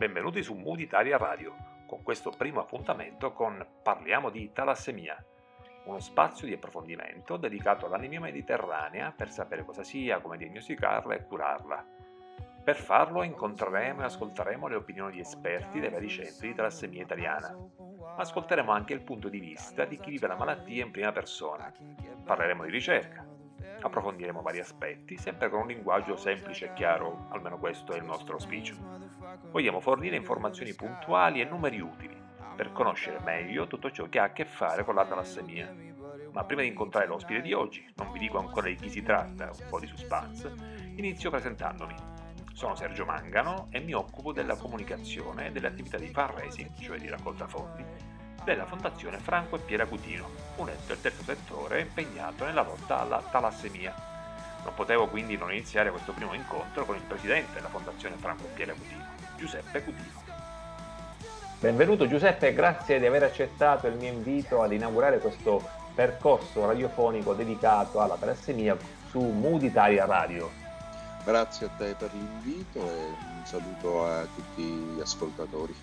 Benvenuti su Mood Italia Radio, con questo primo appuntamento con Parliamo di talassemia, uno spazio di approfondimento dedicato all'anemia mediterranea per sapere cosa sia, come diagnosticarla e curarla. Per farlo incontreremo e ascolteremo le opinioni di esperti dei vari centri di talassemia italiana. Ascolteremo anche il punto di vista di chi vive la malattia in prima persona. Parleremo di ricerca, Approfondiremo vari aspetti, sempre con un linguaggio semplice e chiaro, almeno questo è il nostro auspicio. Vogliamo fornire informazioni puntuali e numeri utili per conoscere meglio tutto ciò che ha a che fare con la talassemia. Ma prima di incontrare l'ospite di oggi, non vi dico ancora di chi si tratta, un po' di suspense, inizio presentandomi. Sono Sergio Mangano e mi occupo della comunicazione e delle attività di fundraising, cioè di raccolta fondi, della Fondazione Franco e Piera Cutino, un ente del terzo settore impegnato nella lotta alla talassemia. Non potevo quindi non iniziare questo primo incontro con il presidente della Fondazione Franco e Piera Cutino, Giuseppe Cutino. Benvenuto Giuseppe, grazie di aver accettato il mio invito ad inaugurare questo percorso radiofonico dedicato alla talassemia su Mood Italia Radio. Grazie a te per l'invito e un saluto a tutti gli ascoltatori.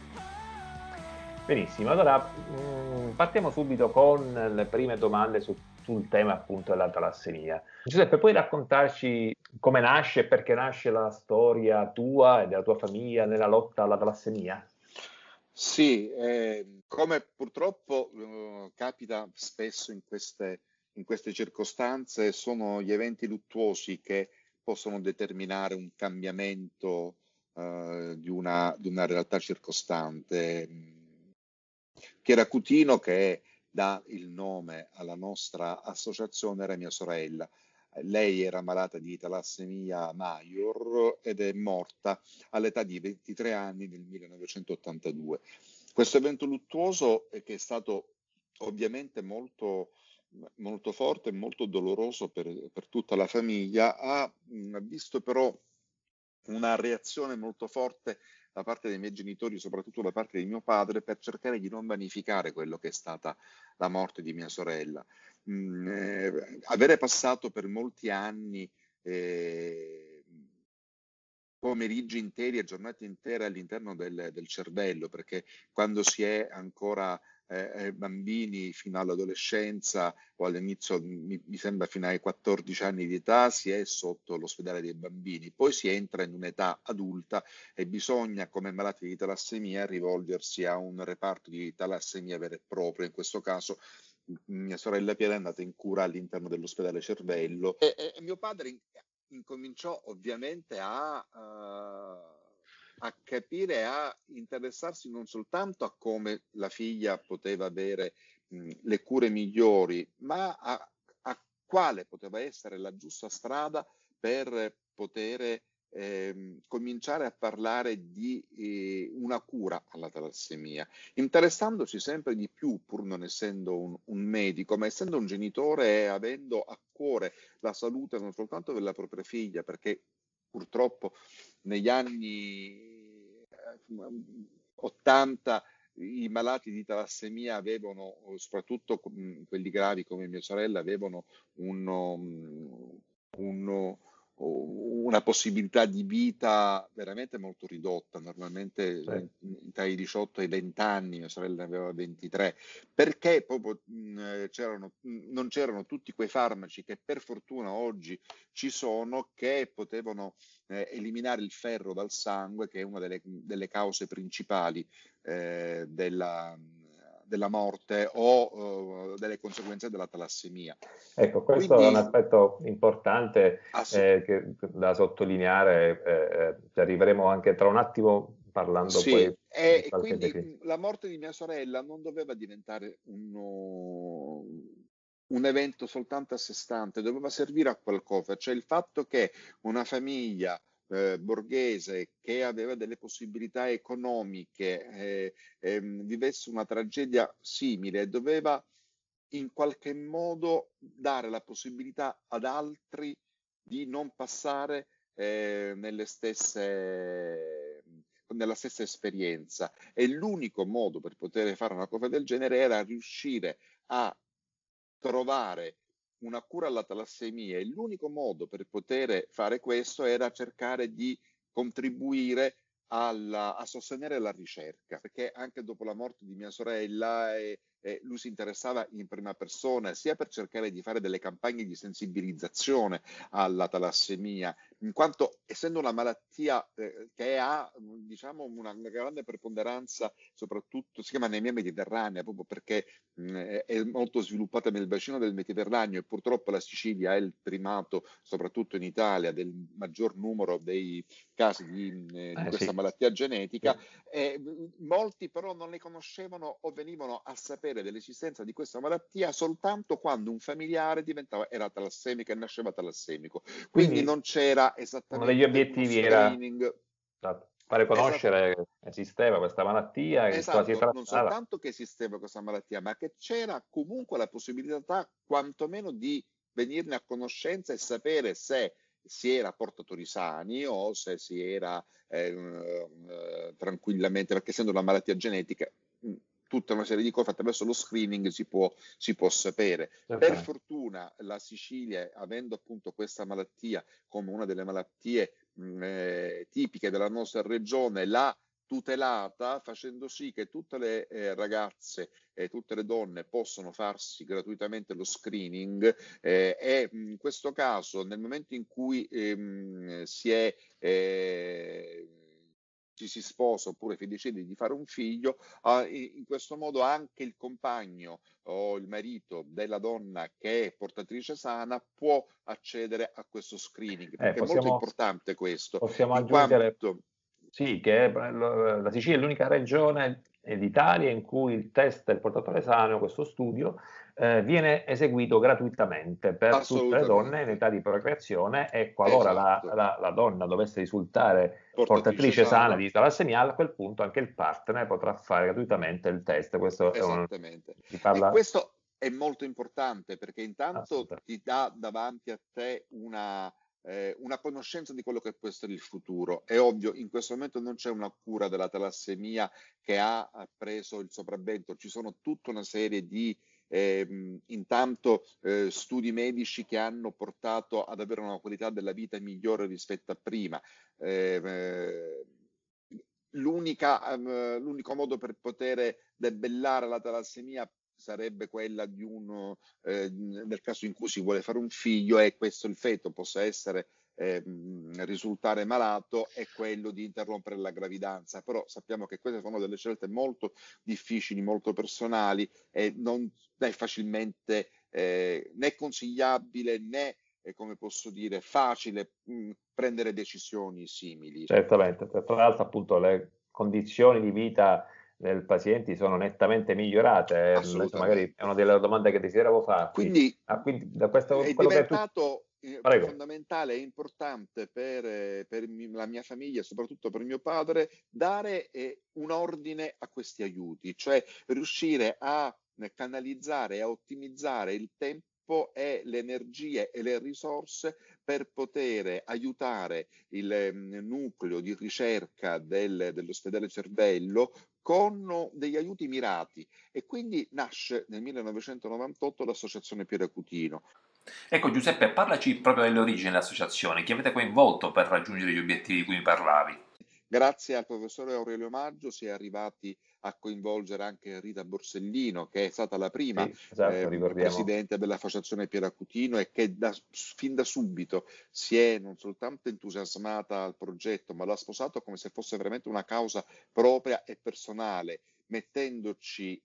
Benissimo, allora mh, mm, partiamo subito con le prime domande su, sul tema appunto della talassemia. Giuseppe, puoi raccontarci come nasce e perché nasce la storia tua e della tua famiglia nella lotta alla talassemia? Sì, eh, come purtroppo eh, capita spesso in queste, in queste circostanze, sono gli eventi luttuosi che possono determinare un cambiamento eh, di, una, di, una, realtà circostante Chiara Cutino, che dà il nome alla nostra associazione, era mia sorella. Lei era malata di talassemia major ed è morta all'età di 23 anni nel 1982. Questo evento luttuoso, che è stato ovviamente molto, molto forte e molto doloroso per, per tutta la famiglia, ha visto però una reazione molto forte da parte dei miei genitori, soprattutto da parte di mio padre, per cercare di non vanificare quello che è stata la morte di mia sorella. Mm, eh, avere passato per molti anni eh, pomeriggi interi e giornate intere all'interno del, del cervello, perché quando si è ancora eh, bambini fino all'adolescenza o all'inizio, mi, mi, sembra fino ai 14 anni di età, si è sotto l'ospedale dei bambini, poi si entra in un'età adulta e bisogna, come malati di talassemia, rivolgersi a un reparto di talassemia vera e propria, in questo caso mia sorella Piera è andata in cura all'interno dell'ospedale Cervello e, e, mio padre in, incominciò ovviamente a... Uh, a capire, a interessarsi non soltanto a come la figlia poteva avere mh, le cure migliori, ma a, a, quale poteva essere la giusta strada per poter eh, cominciare a parlare di eh, una cura alla talassemia, interessandosi sempre di più, pur non essendo un, un, medico, ma essendo un genitore e avendo a cuore la salute non soltanto della propria figlia, perché purtroppo negli anni 80 eh, i malati di talassemia avevano, soprattutto quelli gravi come mia sorella, avevano un, un, una possibilità di vita veramente molto ridotta, normalmente sì. tra i 18 e i 20 anni, mia sorella ne aveva 23, perché proprio mh, c'erano, non c'erano tutti quei farmaci che per fortuna oggi ci sono che potevano eh, eliminare il ferro dal sangue, che è una delle, delle cause principali eh, della della morte o uh, delle conseguenze della talassemia. Ecco, questo quindi, è un aspetto importante eh, che, da sottolineare, eh, eh, ci arriveremo anche tra un attimo parlando sì, poi. E quindi la morte di mia sorella non doveva diventare uno, un evento soltanto a sé stante, doveva servire a qualcosa, cioè il fatto che una famiglia eh, borghese che aveva delle possibilità economiche eh, eh, vivesse una tragedia simile doveva in qualche modo dare la possibilità ad altri di non passare eh, nelle stesse, nella stessa esperienza. E l'unico modo per poter fare una cosa del genere era riuscire a trovare una cura alla talassemia e l'unico modo per poter fare questo era cercare di contribuire alla, a sostenere la ricerca, perché anche dopo la morte di mia sorella eh, eh, lui si interessava in prima persona sia per cercare di fare delle campagne di sensibilizzazione alla talassemia, in quanto essendo una malattia eh, che ha diciamo, una, una, grande preponderanza, soprattutto si chiama anemia mediterranea, proprio perché mh, è molto sviluppata nel bacino del Mediterraneo e purtroppo la Sicilia è il primato, soprattutto in Italia, del maggior numero dei casi di, eh, di eh, questa sì. malattia genetica. Sì. molti però non ne conoscevano o venivano a sapere dell'esistenza di questa malattia soltanto quando un familiare diventava, era talassemico e nasceva talassemico. Quindi, Quindi non c'era esattamente uno degli obiettivi era esatto, fare conoscere esatto. che esisteva questa malattia che esatto, non soltanto che esisteva questa malattia, ma che c'era comunque la possibilità quantomeno di venirne a conoscenza e sapere se si era portatori sani o se si era eh, eh, tranquillamente, perché essendo una malattia genetica, tutta una serie di cose attraverso lo screening si può, si può sapere. Okay. Per fortuna la Sicilia, avendo appunto questa malattia come una delle malattie mh, eh, tipiche della nostra regione, l'ha tutelata facendo sì che tutte le eh, ragazze e tutte le donne possono farsi gratuitamente lo screening eh, e in questo caso nel momento in cui ehm, si è eh, ci si sposa oppure si decide di fare un figlio, in questo modo anche il compagno o il marito della donna che è portatrice sana può accedere a questo screening, eh, possiamo, è molto importante questo. Possiamo aggiungere quanto... sì, che la Sicilia è l'unica regione d'Italia in cui il test del portatore sano, questo studio, eh, viene eseguito gratuitamente per tutte le donne in età di procreazione e qualora esatto. la, la, la, donna dovesse risultare portatrice, portatrice sana di talassemia, a quel punto anche il partner potrà fare gratuitamente il test. Questo. È un, parla... questo è molto importante perché intanto ti dà davanti a te una, eh, una conoscenza di quello che può essere il futuro. È ovvio, in questo momento non c'è una cura della talassemia che ha preso il sopravvento, ci sono tutta una serie di eh, intanto eh, studi medici che hanno portato ad avere una qualità della vita migliore rispetto a prima. Eh, l'unico modo per poter debellare la talassemia sarebbe quella di uno, eh, nel caso in cui si vuole fare un figlio e questo il feto possa essere eh, risultare malato è quello di interrompere la gravidanza, però sappiamo che queste sono delle scelte molto difficili, molto personali e non è facilmente eh, né consigliabile né, eh, come posso dire, facile mh, prendere decisioni simili. Certamente, tra l'altro appunto le condizioni di vita del paziente sono nettamente migliorate, magari è una delle domande che desideravo farti. Quindi, ah, quindi da questo, è diventato Prego. fondamentale e importante per, per, la mia famiglia, soprattutto per mio padre, dare eh, un ordine a questi aiuti, cioè riuscire a canalizzare, a ottimizzare il tempo e le energie e le risorse per poter aiutare il mm, nucleo di ricerca del, dell'ospedale Cervello con degli aiuti mirati e quindi nasce nel 1998 l'associazione Piero Cutino. Ecco Giuseppe, parlaci proprio delle origini dell'associazione, chi avete coinvolto per raggiungere gli obiettivi di cui mi parlavi? Grazie al professore Aurelio Maggio si è arrivati a coinvolgere anche Rita Borsellino, che è stata la prima sì, esatto, eh, presidente dell'associazione Pieracutino e che da, fin da subito si è non soltanto entusiasmata al progetto, ma l'ha sposato come se fosse veramente una causa propria e personale, mettendoci,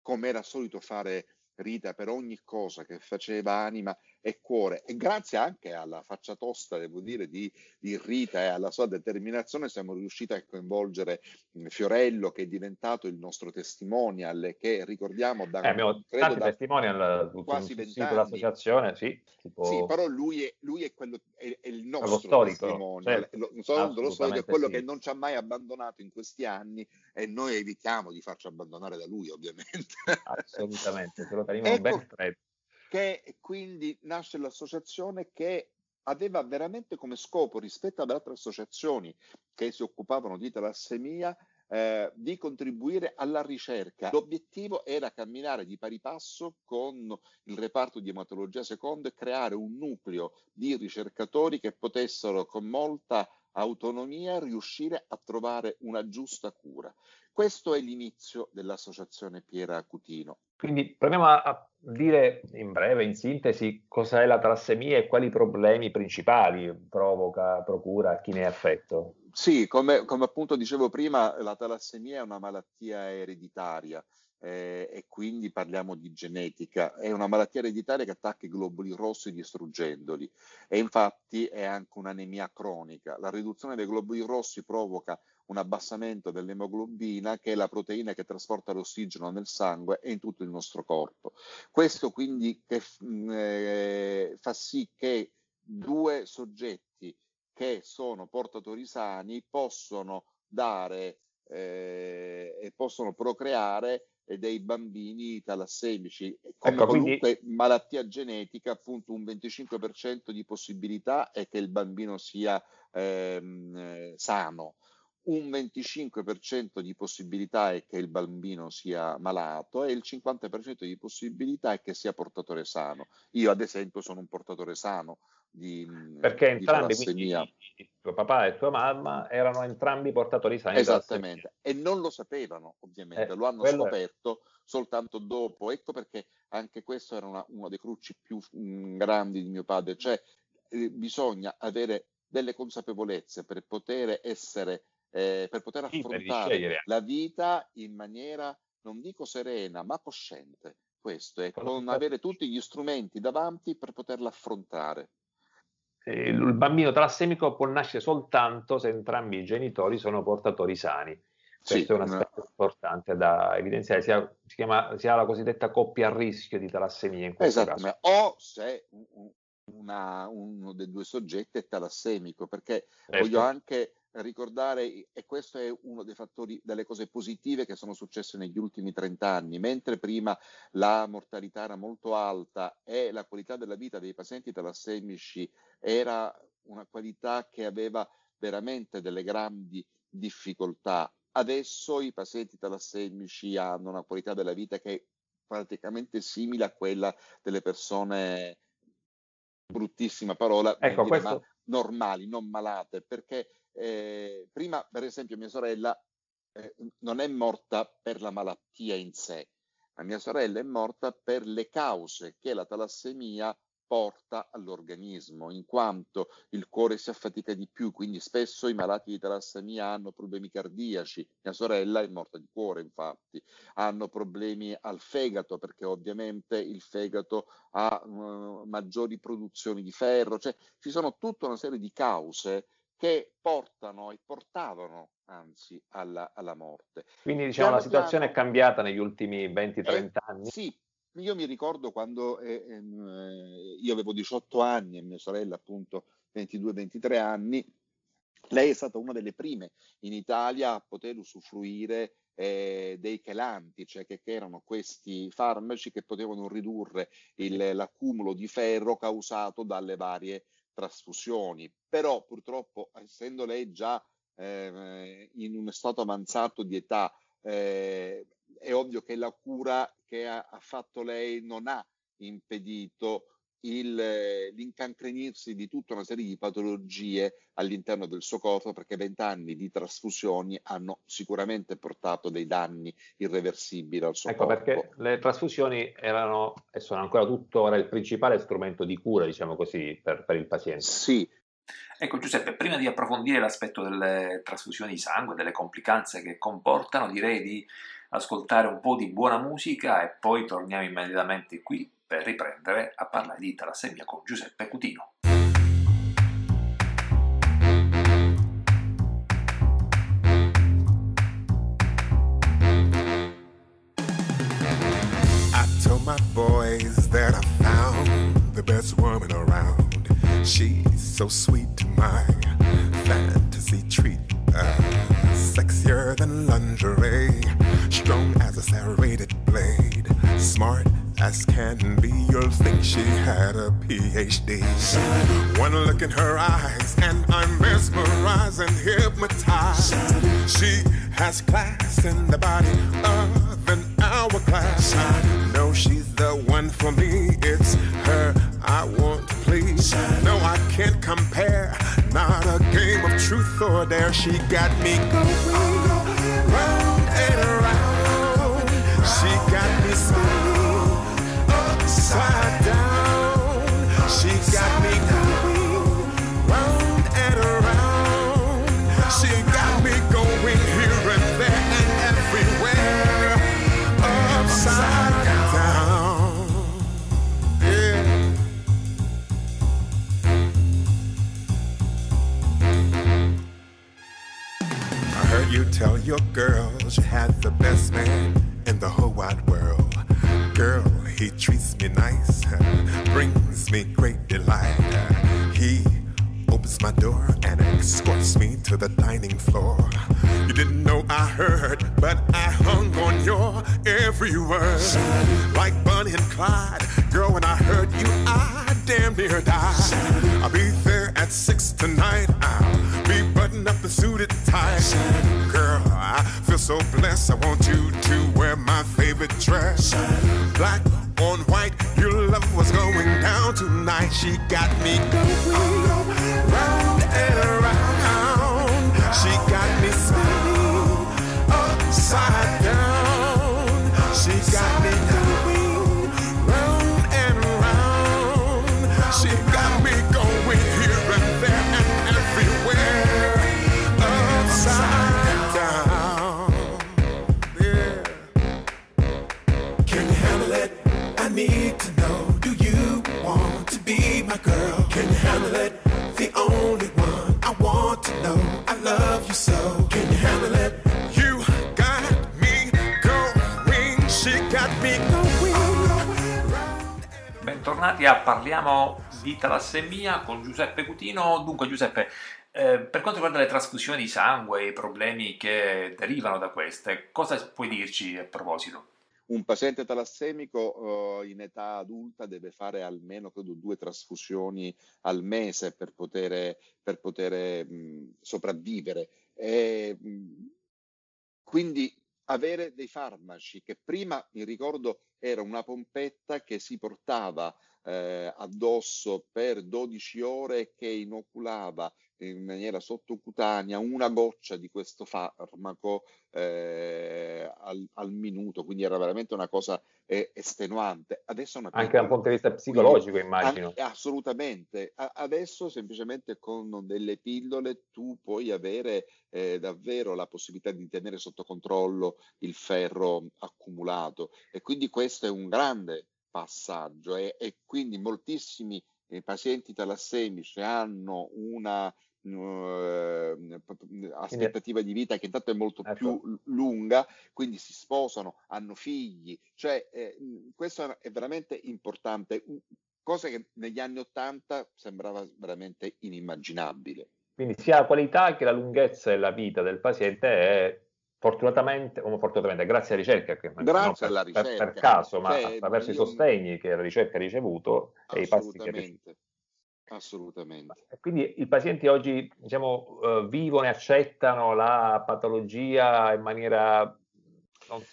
come era solito fare Rita per ogni cosa che faceva anima e cuore e grazie anche alla faccia tosta, devo dire, di, di Rita e alla sua determinazione siamo riusciti a coinvolgere mm, Fiorello che è diventato il nostro testimonial che ricordiamo da, eh, abbiamo credo, da testimonial quasi vent'anni. L'associazione, sì, tipo... sì, però lui è, lui è, quello, è, è il nostro storico, testimonial, certo. lo, storico, lo storico è quello sì. che non ci ha mai abbandonato in questi anni e noi evitiamo di farci abbandonare da lui ovviamente. Assolutamente, se lo teniamo ecco, ben stretto che quindi nasce l'associazione che aveva veramente come scopo rispetto ad altre associazioni che si occupavano di talassemia eh, di contribuire alla ricerca. L'obiettivo era camminare di pari passo con il reparto di ematologia secondo e creare un nucleo di ricercatori che potessero con molta autonomia riuscire a trovare una giusta cura. Questo è l'inizio dell'associazione Piera Cutino. Quindi proviamo a dire in breve, in sintesi, cos'è la talassemia e quali problemi principali provoca, procura chi ne è affetto. Sì, come, come appunto dicevo prima, la talassemia è una malattia ereditaria eh, e quindi parliamo di genetica. È una malattia ereditaria che attacca i globuli rossi distruggendoli e infatti è anche un'anemia cronica. La riduzione dei globuli rossi provoca un abbassamento dell'emoglobina, che è la proteina che trasporta l'ossigeno nel sangue e in tutto il nostro corpo. Questo quindi che, mm, eh, fa sì che due soggetti che sono portatori sani possono dare eh, e possono procreare dei bambini talassemici. Come ecco, qualunque quindi... malattia genetica, appunto un 25% di possibilità è che il bambino sia ehm, eh, sano un 25% di possibilità è che il bambino sia malato e il 50% di possibilità è che sia portatore sano. Io ad esempio sono un portatore sano di Perché di entrambi, tuo papà e tua mamma erano entrambi portatori sani. Esattamente, e non lo sapevano ovviamente, eh, lo hanno scoperto è... soltanto dopo. Ecco perché anche questo era una, uno dei cruci più mh, mm, grandi di mio padre, cioè eh, bisogna avere delle consapevolezze per poter essere eh, per poter affrontare sì, per la vita in maniera, non dico serena, ma cosciente. Questo è con avere tutti gli strumenti davanti per poterla affrontare. Il bambino talassemico può nascere soltanto se entrambi i genitori sono portatori sani. Questo sì, è un aspetto no. importante da evidenziare. Si ha, si, chiama, si ha, la cosiddetta coppia a rischio di talassemia in questo caso. O se una, uno dei due soggetti è talassemico, perché certo. voglio anche ricordare, e questo è uno dei fattori, delle cose positive che sono successe negli ultimi 30 anni, mentre prima la mortalità era molto alta e la qualità della vita dei pazienti talassemici era una qualità che aveva veramente delle grandi difficoltà. Adesso i pazienti talassemici hanno una qualità della vita che è praticamente simile a quella delle persone, bruttissima parola, ecco, questo... normali, non malate, perché eh, prima, per esempio, mia sorella eh, non è morta per la malattia in sé, ma mia sorella è morta per le cause che la talassemia porta all'organismo, in quanto il cuore si affatica di più, quindi spesso i malati di talassemia hanno problemi cardiaci. Mia sorella è morta di cuore, infatti, hanno problemi al fegato, perché ovviamente il fegato ha uh, maggiori produzioni di ferro, cioè ci sono tutta una serie di cause che portano e portavano anzi alla, alla morte. Quindi diciamo piano la situazione piano, è cambiata negli ultimi 20-30 eh, anni? Sì, io mi ricordo quando eh, eh, io avevo 18 anni e mia sorella appunto 22-23 anni, lei è stata una delle prime in Italia a poter usufruire eh, dei chelanti, cioè che, che, erano questi farmaci che potevano ridurre il, l'accumulo di ferro causato dalle varie trasfusioni, però purtroppo essendo lei già eh, in un stato avanzato di età, eh, è ovvio che la cura che ha, ha fatto lei non ha impedito il, l'incancrenirsi di tutta una serie di patologie all'interno del suo corpo perché vent'anni di trasfusioni hanno sicuramente portato dei danni irreversibili al suo ecco, corpo. perché le trasfusioni erano e sono ancora tuttora il principale strumento di cura, diciamo così, per, per il paziente. Sì, Ecco Giuseppe, prima di approfondire l'aspetto delle trasfusioni di sangue, delle complicanze che comportano, direi di ascoltare un po' di buona musica e poi torniamo immediatamente qui per riprendere a parlare di talassemia con Giuseppe Cutino. My boys that I found the best woman around. She's so sweet to my fantasy treat. Uh, sexier than lingerie, strong as a serrated blade, smart as can be. You'll think she had a PhD. One look in her eyes, and I'm mesmerized and hypnotized. She has class in the body of an hourglass. I know she's the one for me. It's her I want to please. No, I can't compare not a game of truth or dare. She got me going me so. Can you handle it? You got me going. She got me going. Bentornati a Parliamo di talassemia con Giuseppe Cutino. Dunque Giuseppe, eh, per quanto riguarda le trasfusioni di sangue e i problemi che derivano da queste, cosa puoi dirci a proposito? Un paziente talassemico eh, in età adulta deve fare almeno credo, due trasfusioni al mese per poter, per poter mh, sopravvivere. E, mh, quindi avere dei farmaci che prima mi ricordo era una pompetta che si portava eh, addosso per 12 ore che inoculava in maniera sottocutanea una goccia di questo farmaco eh, al, al, minuto, quindi era veramente una cosa eh, estenuante. Anche dal punto di vista psicologico, quindi, immagino. An- assolutamente. A- adesso semplicemente con delle pillole tu puoi avere eh, davvero la possibilità di tenere sotto controllo il ferro accumulato e quindi questo è un grande passaggio e, e quindi moltissimi eh, pazienti talassemici hanno una aspettativa di vita che intanto è molto ecco. più lunga, quindi si sposano, hanno figli, cioè eh, questo è veramente importante, cosa che negli anni Ottanta sembrava veramente inimmaginabile. Quindi sia la qualità che la lunghezza della vita del paziente è fortunatamente, o fortunatamente, grazie alla ricerca, che grazie alla ricerca, per, per caso, ma cioè, attraverso io... i sostegni che la ricerca ha ricevuto e i passi che. Assolutamente. Quindi i pazienti oggi diciamo, uh, vivono e accettano la patologia in maniera... Non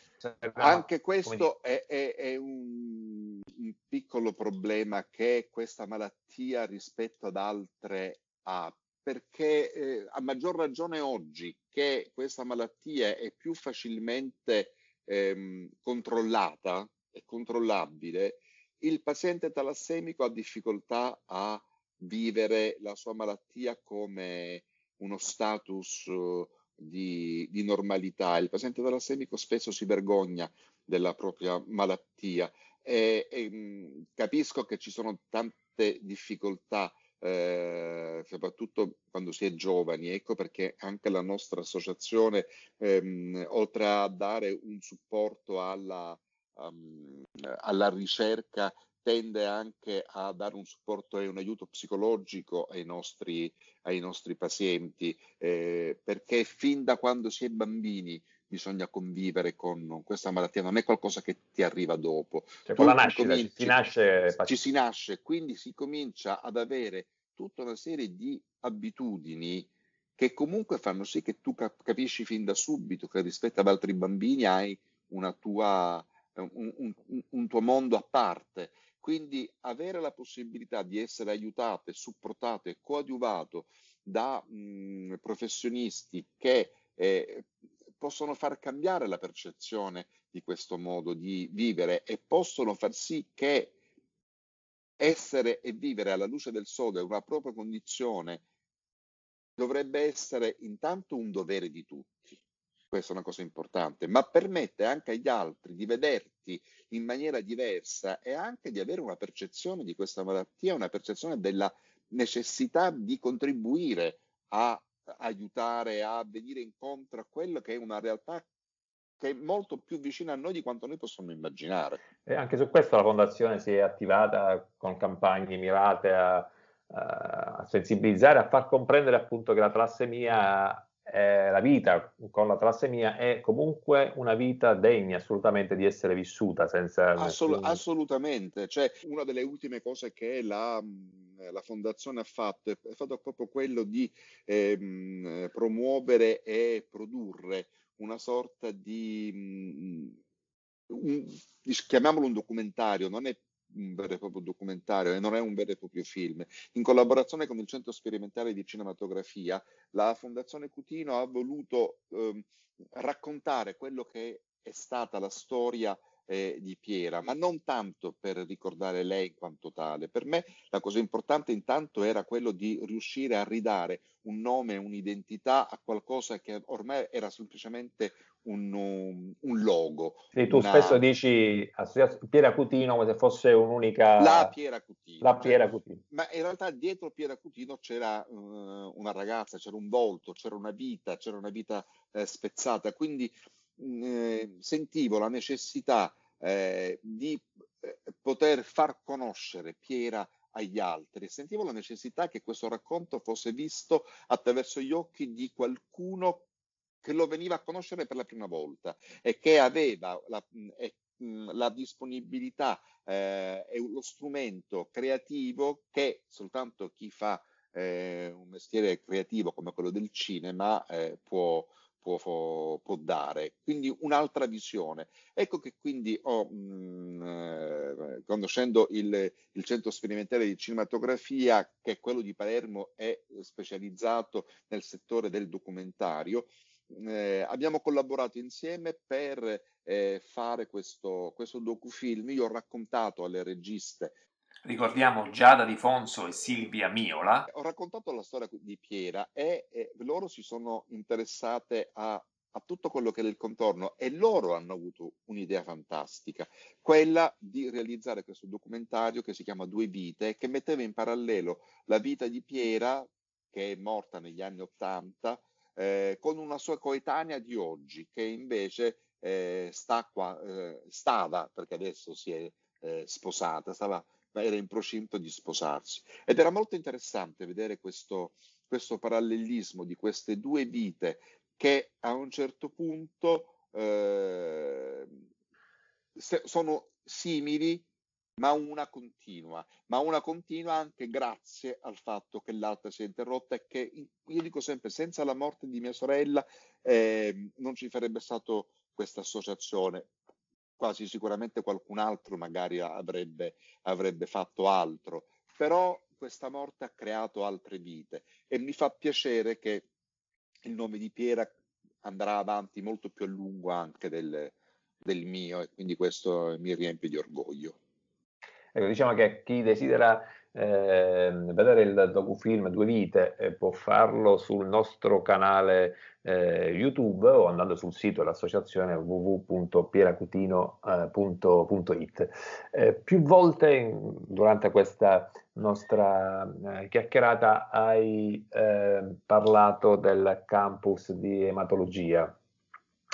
Anche questo è, è, è un, un, piccolo problema che questa malattia rispetto ad altre ha, perché eh, a maggior ragione oggi che questa malattia è più facilmente ehm, controllata e controllabile, il paziente talassemico ha difficoltà a vivere la sua malattia come uno status di, di normalità. Il paziente talassemico spesso si vergogna della propria malattia e, e mh, capisco che ci sono tante difficoltà, eh, soprattutto quando si è giovani. Ecco perché anche la nostra associazione, ehm, oltre a dare un supporto alla, um, alla ricerca tende anche a dare un supporto e un aiuto psicologico ai nostri, ai nostri pazienti, eh, perché fin da quando si è bambini bisogna convivere con questa malattia, non è qualcosa che ti arriva dopo. Cioè, con la nascita cominci, si nasce... Ci si nasce, quindi si comincia ad avere tutta una serie di abitudini che comunque fanno sì che tu capisci fin da subito che rispetto ad altri bambini hai una tua, un, un, un tuo mondo a parte quindi avere la possibilità di essere aiutato, supportato e coadiuvato da mh, professionisti che eh, possono far cambiare la percezione di questo modo di vivere e possono far sì che essere e vivere alla luce del sole una propria condizione dovrebbe essere intanto un dovere di tutti. Questa è una cosa importante, ma permette anche agli altri di vederti in maniera diversa e anche di avere una percezione di questa malattia, una percezione della necessità di contribuire a aiutare, a venire incontro a quello che è una realtà che è molto più vicina a noi di quanto noi possiamo immaginare. E anche su questo la Fondazione si è attivata con campagne mirate a, a sensibilizzare, a far comprendere appunto che la talassemia eh, la vita con la talassemia è comunque una vita degna assolutamente di essere vissuta senza Assol- nessun... assolutamente. Cioè una delle ultime cose che la, la fondazione ha fatto è, fatto proprio quello di ehm, promuovere e produrre una sorta di un, chiamiamolo un documentario, non è un vero e proprio documentario e non è un vero e proprio film. In collaborazione con il Centro Sperimentale di Cinematografia, la Fondazione Cutino ha voluto eh, raccontare quello che è stata la storia eh, di Piera, ma non tanto per ricordare lei in quanto tale. Per me la cosa importante intanto era quello di riuscire a ridare un nome, un'identità a qualcosa che ormai era semplicemente un, un, un logo. Sì, tu una... spesso dici Piera Cutino come se fosse un'unica... La Piera Cutino. La Piera cioè, Cutino. Ma in realtà dietro Piera Cutino c'era uh, una ragazza, c'era un volto, c'era una vita, c'era una vita eh, spezzata. Quindi eh, sentivo la necessità eh, di eh, poter far conoscere Piera agli altri, sentivo la necessità che questo racconto fosse visto attraverso gli occhi di qualcuno che lo veniva a conoscere per la prima volta e che aveva la, la disponibilità eh, e lo strumento creativo che soltanto chi fa eh, un mestiere creativo come quello del cinema eh, può, può, può, dare, quindi un'altra visione. Ecco che quindi ho, mh, eh, conoscendo il, il, centro sperimentale di cinematografia, che è quello di Palermo, è specializzato nel settore del documentario, eh, abbiamo collaborato insieme per eh, fare questo, questo docufilm. Io ho raccontato alle registe ricordiamo Giada Di Fonso e Silvia Miola. Ho raccontato la storia di Piera e, e loro si sono interessate a, a, tutto quello che è il contorno e loro hanno avuto un'idea fantastica, quella di realizzare questo documentario che si chiama Due vite, che metteva in parallelo la vita di Piera, che è morta negli anni Ottanta, eh, con una sua coetanea di oggi, che invece eh, sta qua, eh, stava, perché adesso si è eh, sposata, stava era in procinto di sposarsi. Ed era molto interessante vedere questo, questo parallelismo di queste due vite che a un certo punto eh, sono simili, ma una continua, ma una continua anche grazie al fatto che l'altra si è interrotta e che io dico sempre, senza la morte di mia sorella eh, non ci sarebbe stato questa associazione quasi sicuramente qualcun altro magari avrebbe, avrebbe fatto altro, però questa morte ha creato altre vite e mi fa piacere che il nome di Piera andrà avanti molto più a lungo anche del, del mio e quindi questo mi riempie di orgoglio. Ecco, diciamo che chi desidera eh, vedere il docufilm Due Vite eh, può farlo sul nostro canale eh, YouTube o andando sul sito dell'associazione www.pieracutino.it. Eh, più volte durante questa nostra eh, chiacchierata hai eh, parlato del campus di ematologia.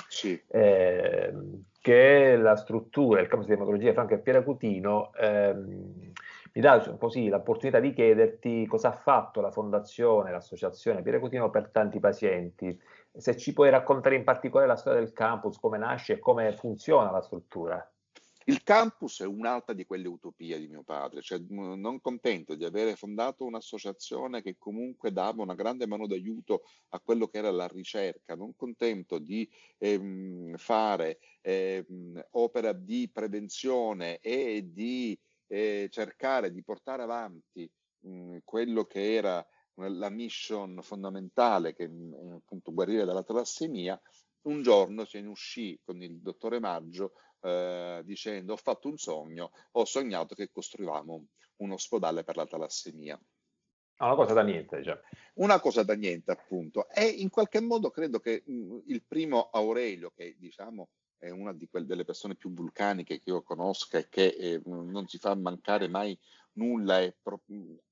Sì. che la struttura, il campus di ematologia Franco e Pieracutino ehm, mi dà così l'opportunità di chiederti cosa ha fatto la fondazione, l'associazione Piere Cutino per tanti pazienti, se ci puoi raccontare in particolare la storia del campus, come nasce e come funziona la struttura. Il campus è un'altra di quelle utopie di mio padre, cioè non contento di avere fondato un'associazione che comunque dava una grande mano d'aiuto a quello che era la ricerca, non contento di ehm, fare ehm, opera di prevenzione e di eh, cercare di portare avanti mh, quello che era la mission fondamentale che è appunto guarire dalla talassemia, un giorno se ne uscì con il dottore Maggio eh, dicendo ho fatto un sogno, ho sognato che costruivamo un ospedale per la talassemia. Ah, una cosa da niente, diciamo. Una cosa da niente, appunto. E in qualche modo credo che mh, il primo Aurelio, che diciamo è una di quelle, delle persone più vulcaniche che io conosca e che eh, non si fa mancare mai nulla e pro-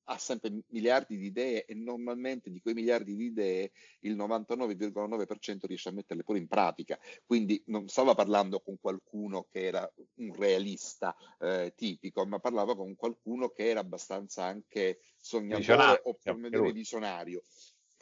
ha sempre miliardi di idee e normalmente di quei miliardi di idee il 99,9% riesce a metterle pure in pratica. Quindi non stava parlando con qualcuno che era un realista eh, tipico, ma parlava con qualcuno che era abbastanza anche sognatore o per dire visionario.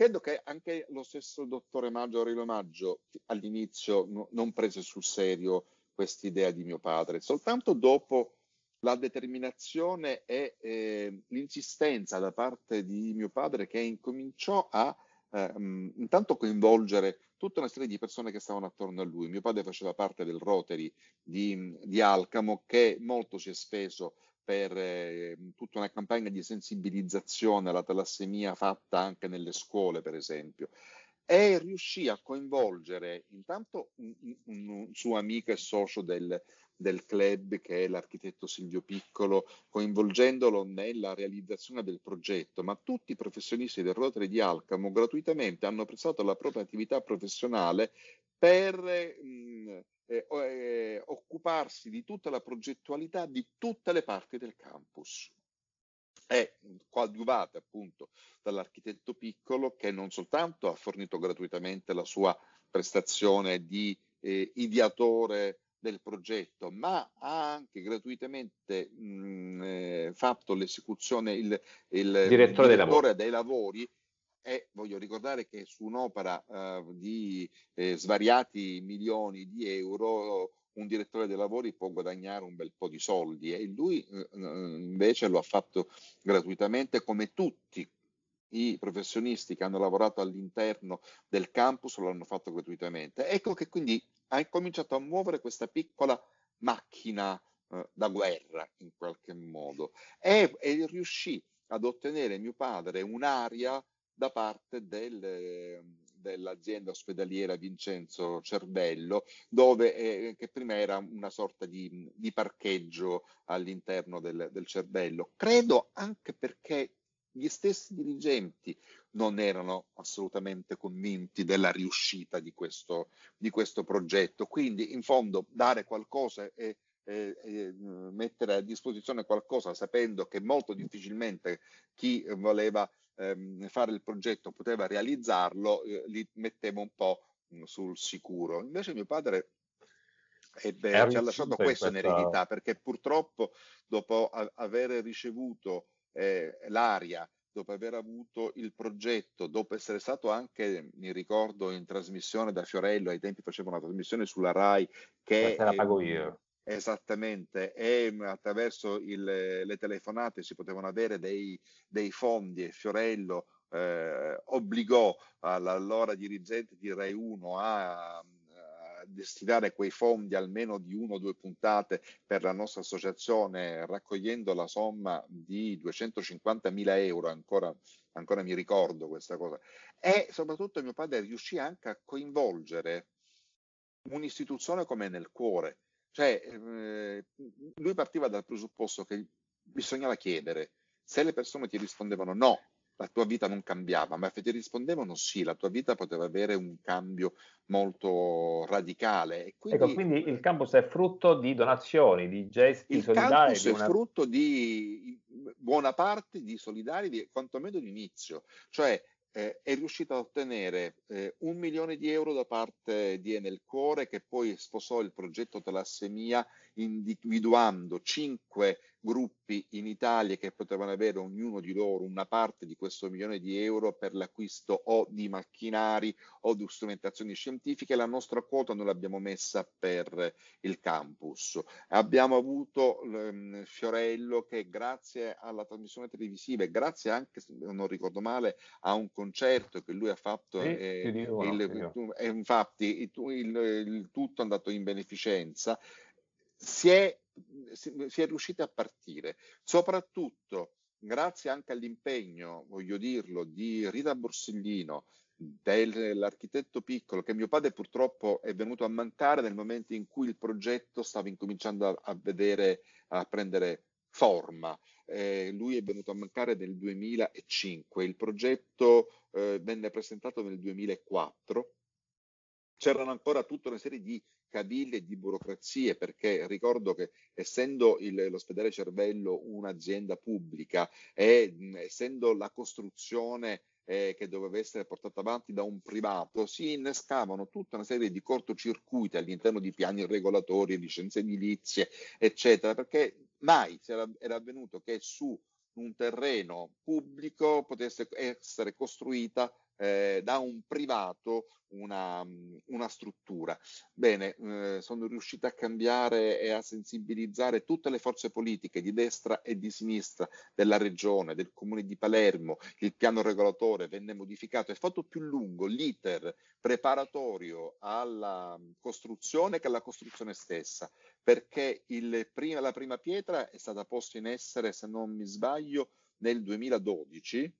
Credo che anche lo stesso dottore Maggio, Aurelio Maggio, all'inizio no, non prese sul serio quest'idea di mio padre, soltanto dopo la determinazione e eh, l'insistenza da parte di mio padre che incominciò a eh, intanto coinvolgere tutta una serie di persone che stavano attorno a lui. Mio padre faceva parte del Rotary di, di Alcamo che molto si è speso per eh, tutta una campagna di sensibilizzazione alla talassemia fatta anche nelle scuole, per esempio. E riuscì a coinvolgere intanto un, un, un suo amico e socio del, del club che è l'architetto Silvio Piccolo, coinvolgendolo nella realizzazione del progetto, ma tutti i professionisti del Rotary di Alcamo gratuitamente hanno prestato la propria attività professionale per mh, eh, eh, occuparsi di tutta la progettualità di tutte le parti del campus. È coadiuvata appunto dall'architetto Piccolo che non soltanto ha fornito gratuitamente la sua prestazione di eh, ideatore del progetto, ma ha anche gratuitamente mh, eh, fatto l'esecuzione, il, il direttore, dei lavori. dei lavori e voglio ricordare che su un'opera uh, di eh, svariati milioni di euro un direttore dei lavori può guadagnare un bel po' di soldi e lui uh, invece lo ha fatto gratuitamente come tutti i professionisti che hanno lavorato all'interno del campus lo hanno fatto gratuitamente. Ecco che quindi ha cominciato a muovere questa piccola macchina eh, da guerra in qualche modo e, e, riuscì ad ottenere mio padre un'area da parte del, dell'azienda ospedaliera Vincenzo Cervello, dove, eh, che prima era una sorta di, di parcheggio all'interno del, del Cervello. Credo anche perché gli stessi dirigenti non erano assolutamente convinti della riuscita di questo, di questo progetto. Quindi, in fondo, dare qualcosa e, e, e, mettere a disposizione qualcosa sapendo che molto difficilmente chi voleva ehm, fare il progetto poteva realizzarlo, eh, li metteva un po' sul sicuro. Invece mio padre ebbe, ci ha lasciato questo in eredità perché purtroppo dopo a- aver ricevuto eh, l'aria, dopo aver avuto il progetto, dopo essere stato anche, mi ricordo, in trasmissione da Fiorello, ai tempi facevo una trasmissione sulla RAI che... Questa la pago io. Esattamente, e attraverso il, le telefonate si potevano avere dei, dei fondi e Fiorello eh, obbligò all'allora dirigente di Rai 1 a destinare quei fondi almeno di una o due puntate per la nostra associazione, raccogliendo la somma di 250 mila euro, ancora, ancora mi ricordo questa cosa. E soprattutto mio padre riuscì anche a coinvolgere un'istituzione come nel cuore. Cioè, eh, lui partiva dal presupposto che bisognava chiedere. Se le persone ti rispondevano no, la tua vita non cambiava, ma se ti rispondevano sì, la tua vita poteva avere un cambio molto radicale. E quindi, ecco, quindi il campus è frutto di donazioni, di gesti il solidari. Il campus è una... frutto di buona parte di solidari, di, quantomeno d'inizio. Cioè eh, è riuscito a ottenere eh, un milione di euro da parte di Enel Core che poi sposò il progetto talassemia individuando cinque gruppi in Italia che potevano avere ognuno di loro una parte di questo milione di euro per l'acquisto o di macchinari o di strumentazioni scientifiche. La nostra quota noi l'abbiamo messa per il campus. Abbiamo avuto um, Fiorello che grazie alla trasmissione televisiva e grazie anche, se non ricordo male, a un concerto che lui ha fatto, sì, eh, il, il, e infatti il, il tutto è andato in beneficenza si è, si è riusciti a partire, soprattutto grazie anche all'impegno, voglio dirlo, di Rita Borsellino, dell'architetto piccolo, che mio padre purtroppo è venuto a mancare nel momento in cui il progetto stava incominciando a, a vedere, a prendere forma. Eh, lui è venuto a mancare nel 2005, il progetto eh, venne presentato nel 2004. C'erano ancora tutta una serie di cavilli e di burocrazie, perché ricordo che essendo il, l'ospedale Cervello un'azienda pubblica e mh, essendo la costruzione eh, che doveva essere portata avanti da un privato, si innescavano tutta una serie di cortocircuiti all'interno di piani regolatori, licenze edilizie, eccetera, perché mai era, era avvenuto che su un terreno pubblico potesse essere costruita eh, da un privato una, una struttura. Bene, eh, sono riuscito a cambiare e a sensibilizzare tutte le forze politiche di destra e di sinistra della regione, del comune di Palermo. Il piano regolatore venne modificato, è fatto più lungo l'iter preparatorio alla costruzione che alla costruzione stessa, perché prima, la prima pietra è stata posta in essere, se non mi sbaglio, nel 2012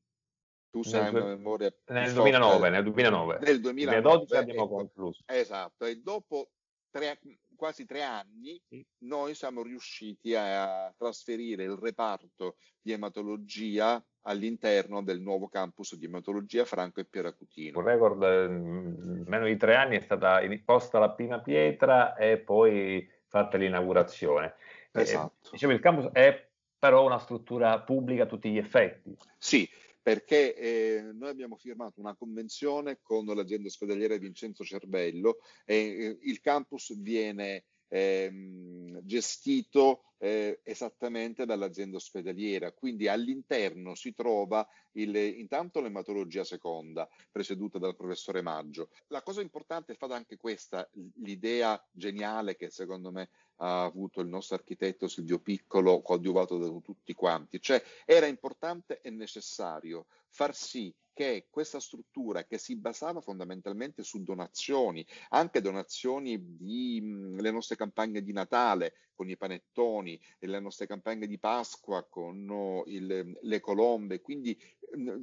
tu sai una memoria nel 2009, nel 2009. Nel 2009 2012 abbiamo ecco, concluso. Esatto, e dopo tre, quasi tre anni sì. noi siamo riusciti a trasferire il reparto di ematologia all'interno del nuovo campus di ematologia Franco e Pieracutino. Un record meno di tre anni è stata posta la prima pietra e poi fatta l'inaugurazione. Esatto. Eh, dicevo, il campus è però una struttura pubblica a tutti gli effetti. Sì, perché eh, noi abbiamo firmato una convenzione con l'azienda ospedaliera Vincenzo Cervello e eh, il campus viene ehm, gestito eh, esattamente dall'azienda ospedaliera, quindi all'interno si trova il, intanto l'ematologia seconda, presieduta dal professore Maggio. La cosa importante è stata anche questa, l'idea geniale che secondo me ha avuto il nostro architetto Silvio Piccolo, coadiuvato da tutti quanti, cioè era importante e necessario far sì che questa struttura che si basava fondamentalmente su donazioni, anche donazioni di mh, le nostre campagne di Natale con i panettoni, e le nostre campagne di Pasqua con il, le colombe, quindi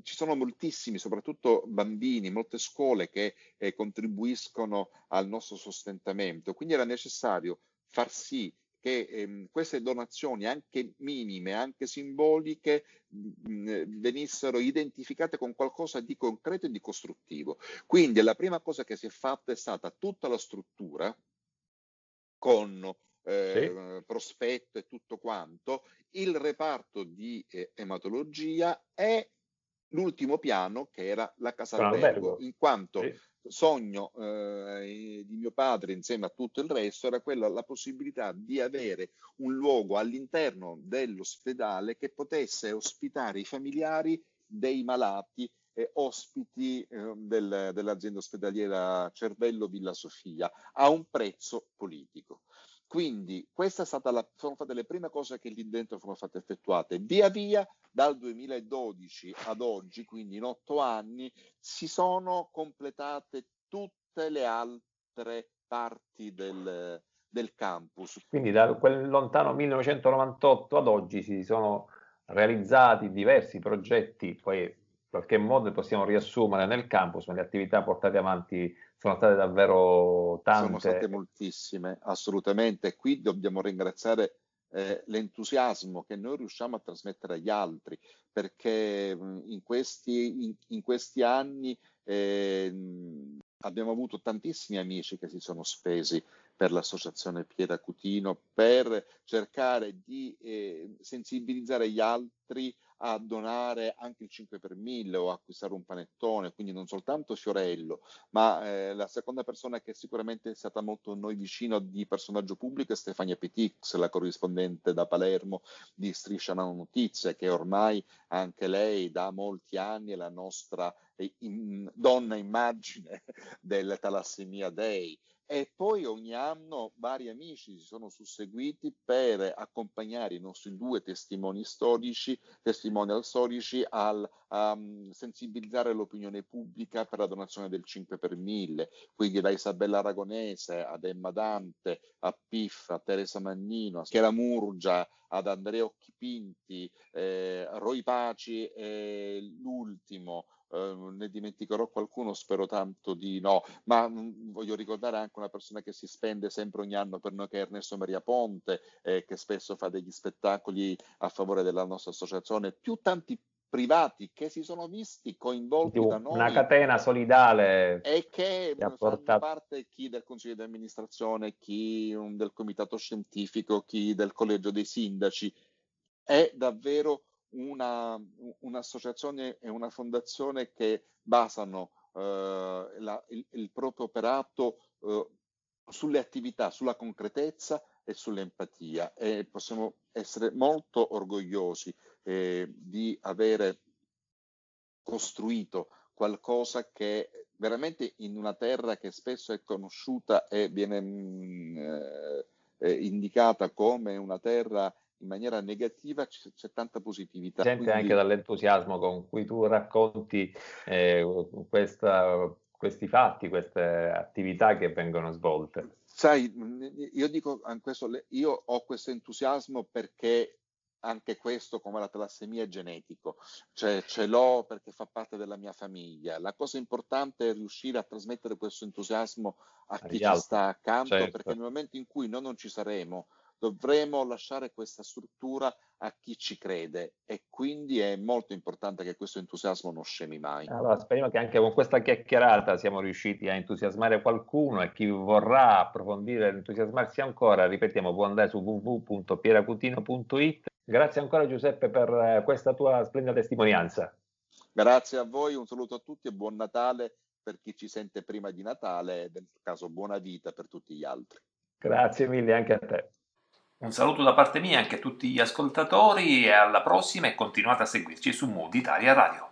ci sono moltissimi, soprattutto bambini, molte scuole che eh, contribuiscono al nostro sostentamento, quindi era necessario far sì che ehm, queste donazioni, anche minime, anche simboliche, mh, venissero identificate con qualcosa di concreto e di costruttivo. Quindi la prima cosa che si è fatta è stata tutta la struttura con eh, sì. prospetto e tutto quanto, il reparto di eh, ematologia e l'ultimo piano che era la casa albergo, in quanto sì sogno eh, di mio padre insieme a tutto il resto era quella la possibilità di avere un luogo all'interno dell'ospedale che potesse ospitare i familiari dei malati e ospiti eh, del, dell'azienda ospedaliera Cervello Villa Sofia a un prezzo politico. Quindi queste sono state le prime cose che lì dentro sono state effettuate. Via via, dal 2012 ad oggi, quindi in otto anni, si sono completate tutte le altre parti del, del campus. Quindi da quel lontano 1998 ad oggi si sono realizzati diversi progetti, poi qualche modo possiamo riassumere nel campus, ma le attività portate avanti sono state davvero tante. Sono state moltissime, assolutamente. Qui dobbiamo ringraziare eh, l'entusiasmo che noi riusciamo a trasmettere agli altri, perché in questi, in, in questi anni eh, abbiamo avuto tantissimi amici che si sono spesi per l'associazione Piera Cutino per cercare di eh, sensibilizzare gli altri a donare anche il 5 per 1000 o acquistare un panettone, quindi non soltanto Fiorello, ma eh, la seconda persona che sicuramente è stata molto noi vicino di personaggio pubblico è Stefania Petix, la corrispondente da Palermo di Striscia la Notizia, che ormai anche lei da molti anni è la nostra in, donna immagine del Talassemia Day e poi ogni anno vari amici si sono susseguiti per accompagnare i nostri due testimoni storici, testimonial storici al um, sensibilizzare l'opinione pubblica per la donazione del 5 per 1000, quindi da Isabella Aragonese ad Emma Dante, a Piff, a Teresa Mannino, a Schiera Murgia, ad Andrea Occhipinti, eh, Roy Paci e l'ultimo, eh, ne dimenticherò qualcuno, spero tanto di no, ma mh, mm, voglio ricordare anche una persona che si spende sempre ogni anno per noi che è Ernesto Maria Ponte, eh, che spesso fa degli spettacoli a favore della nostra associazione, più tanti privati che si sono visti coinvolti da noi. Una catena solidale. E che fanno portato... parte chi del consiglio di amministrazione, chi del comitato scientifico, chi del collegio dei sindaci. È davvero una, un'associazione e una fondazione che basano eh, la, il, il, proprio operato eh, sulle attività, sulla concretezza e sull'empatia. E possiamo essere molto orgogliosi eh, di avere costruito qualcosa che veramente in una terra che spesso è conosciuta e viene mh, mm, eh, indicata come una terra in maniera negativa c'è, c'è tanta positività. Sente Quindi... anche dall'entusiasmo con cui tu racconti eh, questa, questi fatti, queste attività che vengono svolte. Sai, io dico questo, io ho questo entusiasmo perché anche questo, come la talassemia, è genetico, cioè ce l'ho perché fa parte della mia famiglia. La cosa importante è riuscire a trasmettere questo entusiasmo a chi ci sta accanto, certo. perché nel momento in cui noi non ci saremo, dovremo lasciare questa struttura a chi ci crede e quindi è molto importante che questo entusiasmo non scemi mai. Allora, speriamo che anche con questa chiacchierata siamo riusciti a entusiasmare qualcuno e chi vorrà approfondire e entusiasmarsi ancora, ripetiamo, può andare su www.pieracutino.it. Grazie ancora Giuseppe per eh, questa tua splendida testimonianza. Grazie a voi, un saluto a tutti e buon Natale per chi ci sente prima di Natale e nel caso buona vita per tutti gli altri. Grazie mille anche a te. Un saluto da parte mia anche a tutti gli ascoltatori e alla prossima e continuate a seguirci su Mood Italia Radio.